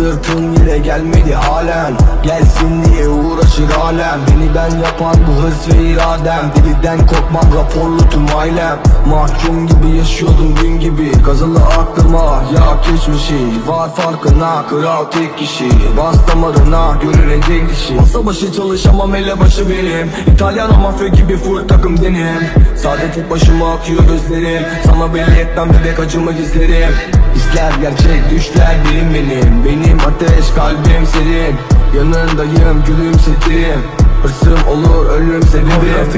sırtım yere gelmedi halen. Gelsin diye uğraşır alem. Beni ben yapan bu hırs ve iradem. Deliden korkmam raporlu tüm ailem. Mahkum gibi yaşıyordum gün gibi. Kazılı aklıma ya geçmişi. Var farkına kral tek kişi. Bas damarına görünecek dişi Masa başı çalışamam ele başı benim. İtalyan mafya gibi full takım denim. Sade tek başıma akıyor gözlerim. Sana belli etmem bebek acımı gizlerim. İzler gerçek düşler birim benim kalbim serin Yanındayım gülümsetirim Hırsım olur ölüm sebebim